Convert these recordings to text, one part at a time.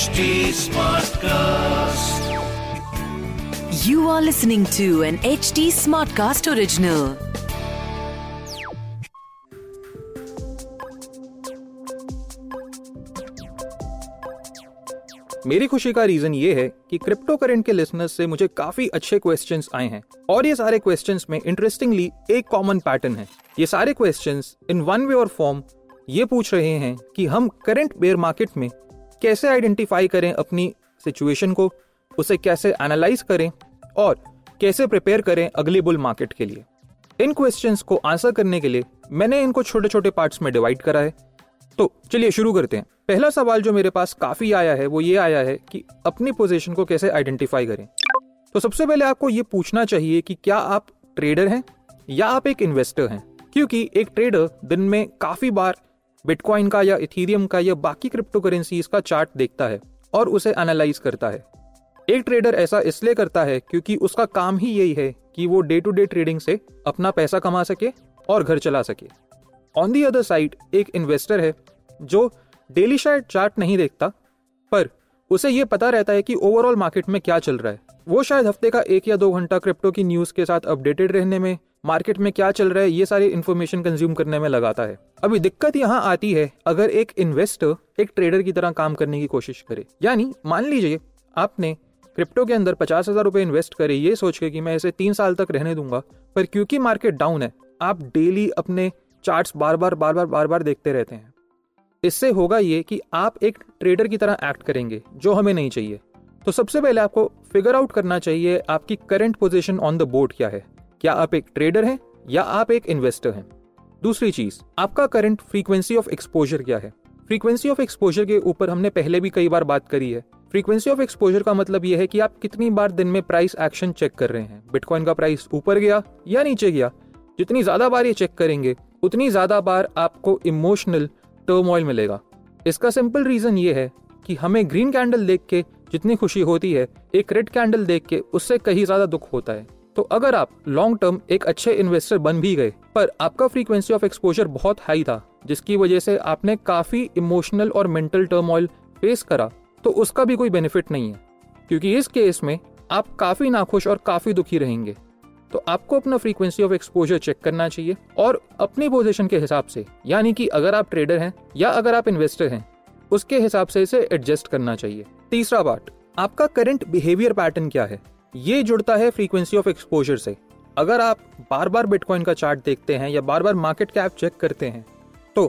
HD Smartcast. You are listening to an HD Smartcast original. मेरी खुशी का reason ये है कि क्रिप्टो करेंट के लिसनर्स से मुझे काफ़ी अच्छे क्वेश्चंस आए हैं और ये सारे क्वेश्चंस में इंटरेस्टिंगली एक कॉमन पैटर्न है ये सारे क्वेश्चंस इन वन वे और फॉर्म ये पूछ रहे हैं कि हम करंट बेयर मार्केट में कैसे आइडेंटिफाई करें अपनी सिचुएशन को, उसे कैसे एनालाइज करें और कैसे प्रिपेयर करें अगले बुल मार्केट के लिए? इन क्वेश्चंस को आंसर करने के लिए मैंने इनको छोटे छोटे पार्ट्स में डिवाइड करा है। तो चलिए शुरू करते हैं। पहला सवाल जो मेरे पास काफ़ी आया है, वो ये आया है कि अपनी पोजीशन को कैसे आइडेंटिफाई करें? तो सबसे पहले आपको ये पूछना चाहिए कि क्या आप ट्रेडर हैं या आप एक इन्वेस्टर हैं? क्योंकि एक ट्रेडर दिन में काफ़ी बार बिटकॉइन का या इथीरियम का या बाकी क्रिप्टो करेंसीज का चार्ट देखता है और उसे एनालाइज करता है। एक ट्रेडर ऐसा इसलिए करता है क्योंकि उसका काम ही यही है कि वो डे टू डे ट्रेडिंग से अपना पैसा कमा सके और घर चला सके। ऑन दी अदर साइड एक इन्वेस्टर है जो डेली शायद चार्ट नहीं देखता, पर उसे ये पता रहता है कि ओवरऑल मार्केट में क्या चल रहा है। वो शायद हफ़्ते का एक या दो घंटा क्रिप्टो की न्यूज़ के साथ अपडेटेड रहने में मार्केट में क्या चल रहा है, ये सारी इन्फॉर्मेशन कंज्यूम करने में लगाता है। अभी दिक्कत यहाँ आती है, अगर एक इन्वेस्टर एक ट्रेडर की तरह काम करने की कोशिश करे। यानी, मान लीजिए, आपने क्रिप्टो के अंदर पचास हज़ार रुपए इन्वेस्ट करे, ये सोच के कि मैं इसे तीन साल तक रहने दूँगा, पर क्योंकि मार्केट डाउन है, आप डेली अपने चार्ट्स बार बार बार बार बार बार देखते रहते हैं। इससे होगा ये कि आप एक ट्रेडर की तरह एक्ट करेंगे, जो हमें नहीं चाहिए। तो सबसे पहले आपको फिगर आउट करना चाहिए, आपकी current position on the board क्या है। क्या आप एक ट्रेडर हैं या आप एक इन्वेस्टर हैं? दूसरी चीज़, आपका करंट फ्रीक्वेंसी ऑफ़ एक्सपोजर क्या है? फ्रीक्वेंसी ऑफ़ एक्सपोजर के ऊपर हमने पहले भी कई बार बात करी है। फ्रीक्वेंसी ऑफ़ एक्सपोजर का मतलब यह है कि आप कितनी बार दिन में प्राइस एक्शन चेक कर रहे हैं। बिटकॉइन का प्राइस ऊपर गया या नीचे गया? जितनी ज़्यादा बार ये चेक करेंगे, उतनी ज़्यादा बार आपको इमोशनल टर्मोइल मिलेगा। इसका सिंपल रीजन ये है कि हमें ग्रीन कैंडल देख के जितनी खुशी होती है, एक रेड कैंडल देख के उससे कहीं ज़्यादा दुख होता है। तो अगर आप लॉन्ग टर्म एक अच्छे इन्वेस्टर बन भी गए, पर आपका फ्रीक्वेंसी ऑफ़ एक्सपोजर बहुत हाई था, जिसकी वजह से आपने काफ़ी इमोशनल और मेंटल टर्मोइल फेस करा तो उसका भी कोई बेनिफिट नहीं है। क्योंकि इस केस में आप काफ़ी नाखुश और काफ़ी दुखी रहेंगे। तो आपको अपना फ्रीक्वेंसी ऑफ़ एक्सपोजर चेक करना चाहिए और अपनी पोजीशन के हिसाब से, यानी कि अगर आप ट्रेडर हैं या अगर आप इन्वेस्टर हैं, उसके हिसाब से इसे एडजस्ट करना चाहिए। तीसरा पार्ट आपका करंट बिहेवियर पैटर्न क्या है? ये जुड़ता है फ्रीक्वेंसी ऑफ़ एक्सपोजर से। अगर आप बार बार बिटकॉइन का चार्ट देखते हैं या बार बार मार्केट कैप चेक करते हैं तो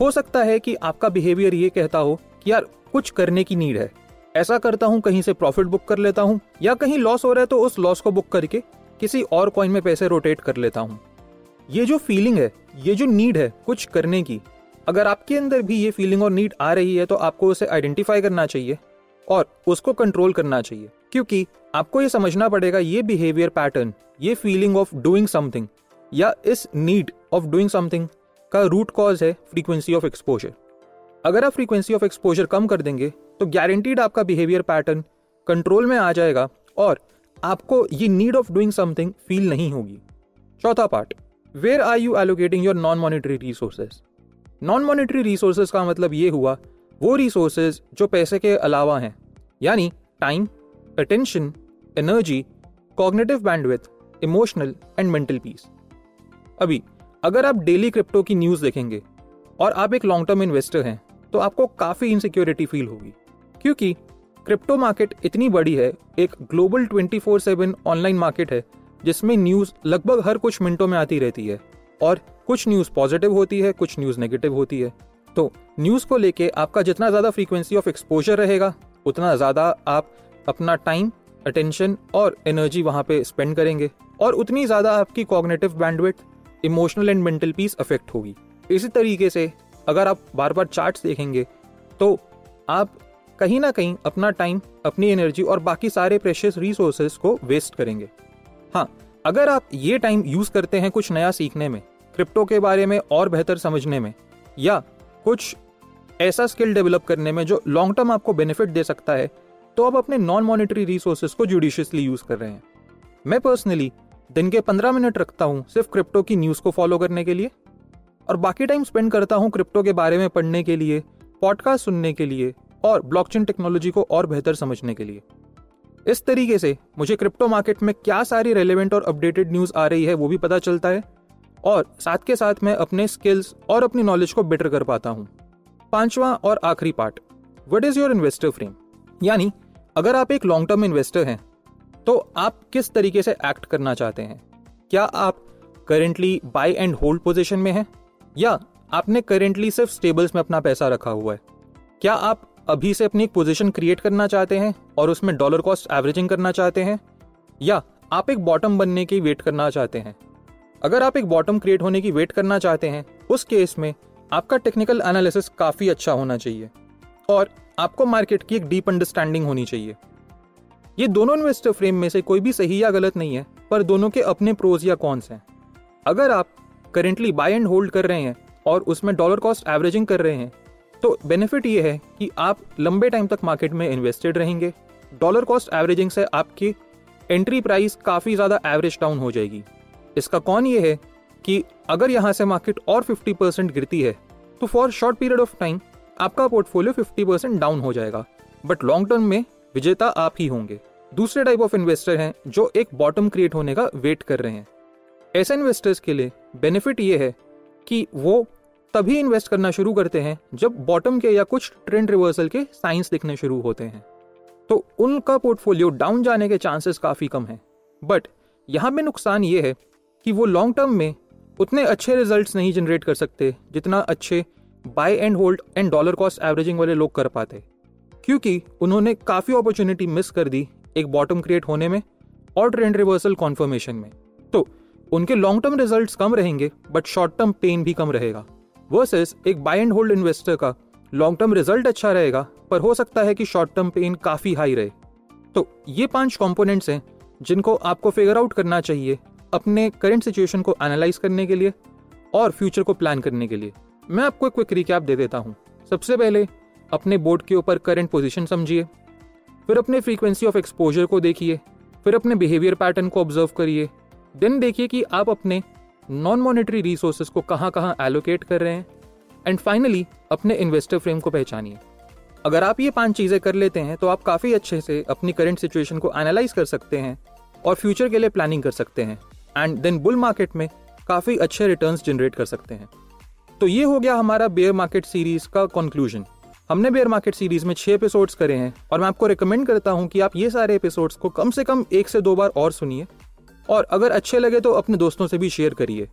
हो सकता है कि आपका बिहेवियर ये कहता हो कि यार, कुछ करने की नीड है। ऐसा करता हूँ, कहीं से प्रॉफिट बुक कर लेता हूँ, या कहीं लॉस हो रहा है तो उस लॉस को बुक करके किसी और कॉइन में पैसे रोटेट कर लेता हूँ। ये जो फीलिंग है, ये जो नीड है कुछ करने की, अगर आपके अंदर भी ये फीलिंग और नीड आ रही है तो आपको उसे आइडेंटिफाई करना चाहिए और उसको कंट्रोल करना चाहिए। क्योंकि आपको ये समझना पड़ेगा ये बिहेवियर पैटर्न ये फीलिंग ऑफ़ डूइंग समथिंग या इस नीड ऑफ़ डूइंग समथिंग का रूट कॉज है फ्रीक्वेंसी ऑफ़ एक्सपोजर अगर आप फ्रीक्वेंसी ऑफ़ एक्सपोजर कम कर देंगे तो गारंटीड आपका बिहेवियर पैटर्न कंट्रोल में आ जाएगा और आपको ये need of doing something feel नहीं होगी. चौथा part where are you allocating your non monetary resources non monetary resources का मतलब ये हुआ, वो रिसोर्सेज जो पैसे के अलावा हैं, यानी time attention energy cognitive bandwidth emotional and mental peace अभी, अगर आप डेली क्रिप्टो की न्यूज़ देखेंगे और आप एक लॉन्ग टर्म इन्वेस्टर हैं तो आपको काफ़ी इनसिक्योरिटी फील होगी। क्योंकि क्रिप्टो मार्केट इतनी बड़ी है, एक ग्लोबल 24/7 ऑनलाइन मार्केट है, जिसमें न्यूज़ लगभग हर कुछ मिनटों में आती रहती है और कुछ न्यूज़ पॉजिटिव होती है, कुछ न्यूज़ नेगेटिव होती है। तो न्यूज़ को लेके आपका जितना ज़्यादा फ्रीक्वेंसी ऑफ़ एक्सपोजर रहेगा, उतना ज़्यादा आप अपना टाइम अटेंशन और एनर्जी वहाँ पे स्पेंड करेंगे। और उतनी ज़्यादा आपकी cognitive bandwidth emotional and mental peace affect होगी। इसी तरीके से अगर आप बार बार चार्ट्स देखेंगे तो आप कहीं ना कहीं अपना टाइम अपनी एनर्जी और बाकी सारे प्रेशियस रिसोर्सेज को वेस्ट करेंगे। हाँ अगर आप ये टाइम यूज़ करते हैं कुछ नया सीखने में क्रिप्टो के बारे में और बेहतर समझने में, या कुछ ऐसा स्किल डेवलप करने में जो लॉन्ग टर्म आपको बेनिफिट दे सकता है तो आप अपने नॉन मॉनिटरी रिसोर्सेज को जुडिशियसली यूज़ कर रहे हैं। मैं पर्सनली दिन के पंद्रह मिनट रखता हूँ सिर्फ़ क्रिप्टो की न्यूज़ को फॉलो करने के लिए और बाकी टाइम स्पेंड करता हूँ क्रिप्टो के बारे में पढ़ने के लिए पॉडकास्ट सुनने के लिए और ब्लॉकचेन टेक्नोलॉजी को और बेहतर समझने के लिए। इस तरीके से मुझे क्रिप्टो मार्केट में क्या सारी रेलेवेंट और अपडेटेड न्यूज़ आ रही है वो भी पता चलता है और साथ के साथ मैं अपने स्किल्स और अपनी नॉलेज को बेटर कर पाता हूँ। पांचवा और आखिरी part what is your investor frame यानी अगर आप एक लॉन्ग टर्म इन्वेस्टर हैं तो आप किस तरीके से एक्ट करना चाहते हैं? क्या आप currently buy and hold position में हैं? या आपने करेंटली सिर्फ़ स्टेबल्स में अपना पैसा रखा हुआ है? क्या आप अभी से अपनी एक पोजीशन क्रिएट करना चाहते हैं और उसमें डॉलर कॉस्ट एवरेजिंग करना चाहते हैं? या आप एक बॉटम बनने की वेट करना चाहते हैं? अगर आप एक बॉटम क्रिएट होने की वेट करना चाहते हैं, उस केस में आपका टेक्निकल एनालिसिस काफ़ी अच्छा होना चाहिए। और आपको मार्केट की एक डीप अंडरस्टैंडिंग होनी चाहिए। ये दोनों इन्वेस्टर फ्रेम में से कोई भी सही या गलत नहीं है, पर दोनों के अपने प्रोज या कॉन्स हैं। अगर आप करेंटली बाय एंड होल्ड कर रहे हैं और उसमें डॉलर कॉस्ट एवरेजिंग कर रहे हैं तो बेनिफिट ये है कि आप लंबे टाइम तक मार्केट में इन्वेस्टेड रहेंगे। डॉलर कॉस्ट एवरेजिंग से आपकी एंट्री प्राइस काफ़ी ज़्यादा एवरेज डाउन हो जाएगी। इसका कौन ये है कि अगर यहाँ से मार्केट और 50 परसेंट गिरती है तो for short period of time आपका पोर्टफोलियो 50 परसेंट डाउन हो जाएगा। बट लॉन्ग टर्म में विजेता आप ही होंगे। दूसरे टाइप ऑफ़ इन्वेस्टर हैं जो एक बॉटम क्रिएट होने का वेट कर रहे हैं। ऐसे इन्वेस्टर्स के लिए बेनिफिट ये है कि वो तभी इन्वेस्ट करना शुरू करते हैं जब बॉटम के या कुछ ट्रेंड रिवर्सल के साइंस दिखने शुरू होते हैं। तो उनका पोर्टफोलियो डाउन जाने के चांसेस काफ़ी कम है। बट यहाँ पे नुकसान ये है कि वो लॉन्ग टर्म में उतने अच्छे रिजल्ट्स नहीं जनरेट कर सकते, जितना अच्छे buy and hold and dollar cost averaging वाले लोग कर पाते। क्योंकि उन्होंने काफ़ी अपॉर्चुनिटी मिस कर दी एक बॉटम क्रिएट होने में और ट्रेंड रिवर्सल कॉन्फर्मेशन में। तो उनके लॉन्ग टर्म रिज़ल्ट कम रहेंगे बट शॉर्ट टर्म पेन भी कम रहेगा। वर्सेस एक बाय एंड होल्ड इन्वेस्टर का लॉन्ग टर्म रिज़ल्ट अच्छा रहेगा, पर हो सकता है कि शॉर्ट टर्म पेन काफ़ी हाई रहे। तो ये पाँच कंपोनेंट्स हैं, जिनको आपको फिगर आउट करना चाहिए अपने करंट सिचुएशन को एनालाइज करने के लिए और फ्यूचर को प्लान करने के लिए। मैं आपको एक क्विक रिकैप दे देता हूँ। सबसे पहले, अपने बोर्ड के ऊपर करंट पोजीशन समझिए। फिर अपने फ्रीक्वेंसी ऑफ़ एक्सपोजर को देखिए। फिर अपने बिहेवियर पैटर्न को ऑब्ज़र्व करिए। देन देखिए कि आप अपने नॉन मॉनिटरी रिसोर्सेज को कहाँ कहाँ एलोकेट कर रहे हैं। एंड फाइनली अपने इन्वेस्टर फ्रेम को पहचानिए। अगर आप ये पाँच चीज़ें कर लेते हैं तो आप काफ़ी अच्छे से अपनी करंट सिचुएशन को एनालाइज कर सकते हैं और फ्यूचर के लिए प्लानिंग कर सकते हैं। एंड देन बुल मार्केट में काफ़ी अच्छे रिटर्न्स जनरेट कर सकते हैं। तो ये हो गया हमारा बेयर मार्केट सीरीज़ का कंक्लूजन हमने बेयर मार्केट सीरीज़ में छह एपिसोड्स करे हैं और मैं आपको रिकमेंड करता हूँ कि आप ये सारे एपिसोड्स को कम से कम एक से दो बार और सुनिए और अगर अच्छे लगे तो अपने दोस्तों से भी शेयर करिए।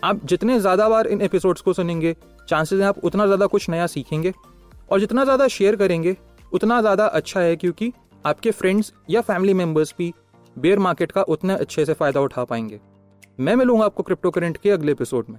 आप जितने ज़्यादा बार इन एपिसोड्स को सुनेंगे चांसेस हैं आप उतना ज़्यादा कुछ नया सीखेंगे और जितना ज़्यादा शेयर करेंगे, उतना ज़्यादा अच्छा है क्योंकि आपके फ्रेंड्स या फैमिली मेंबर्स भी बेयर मार्केट का उतना अच्छे से फ़ायदा उठा पाएँगे। मैं मिलूँगा आपको क्रिप्टो करेंट के अगले एपिसोड में।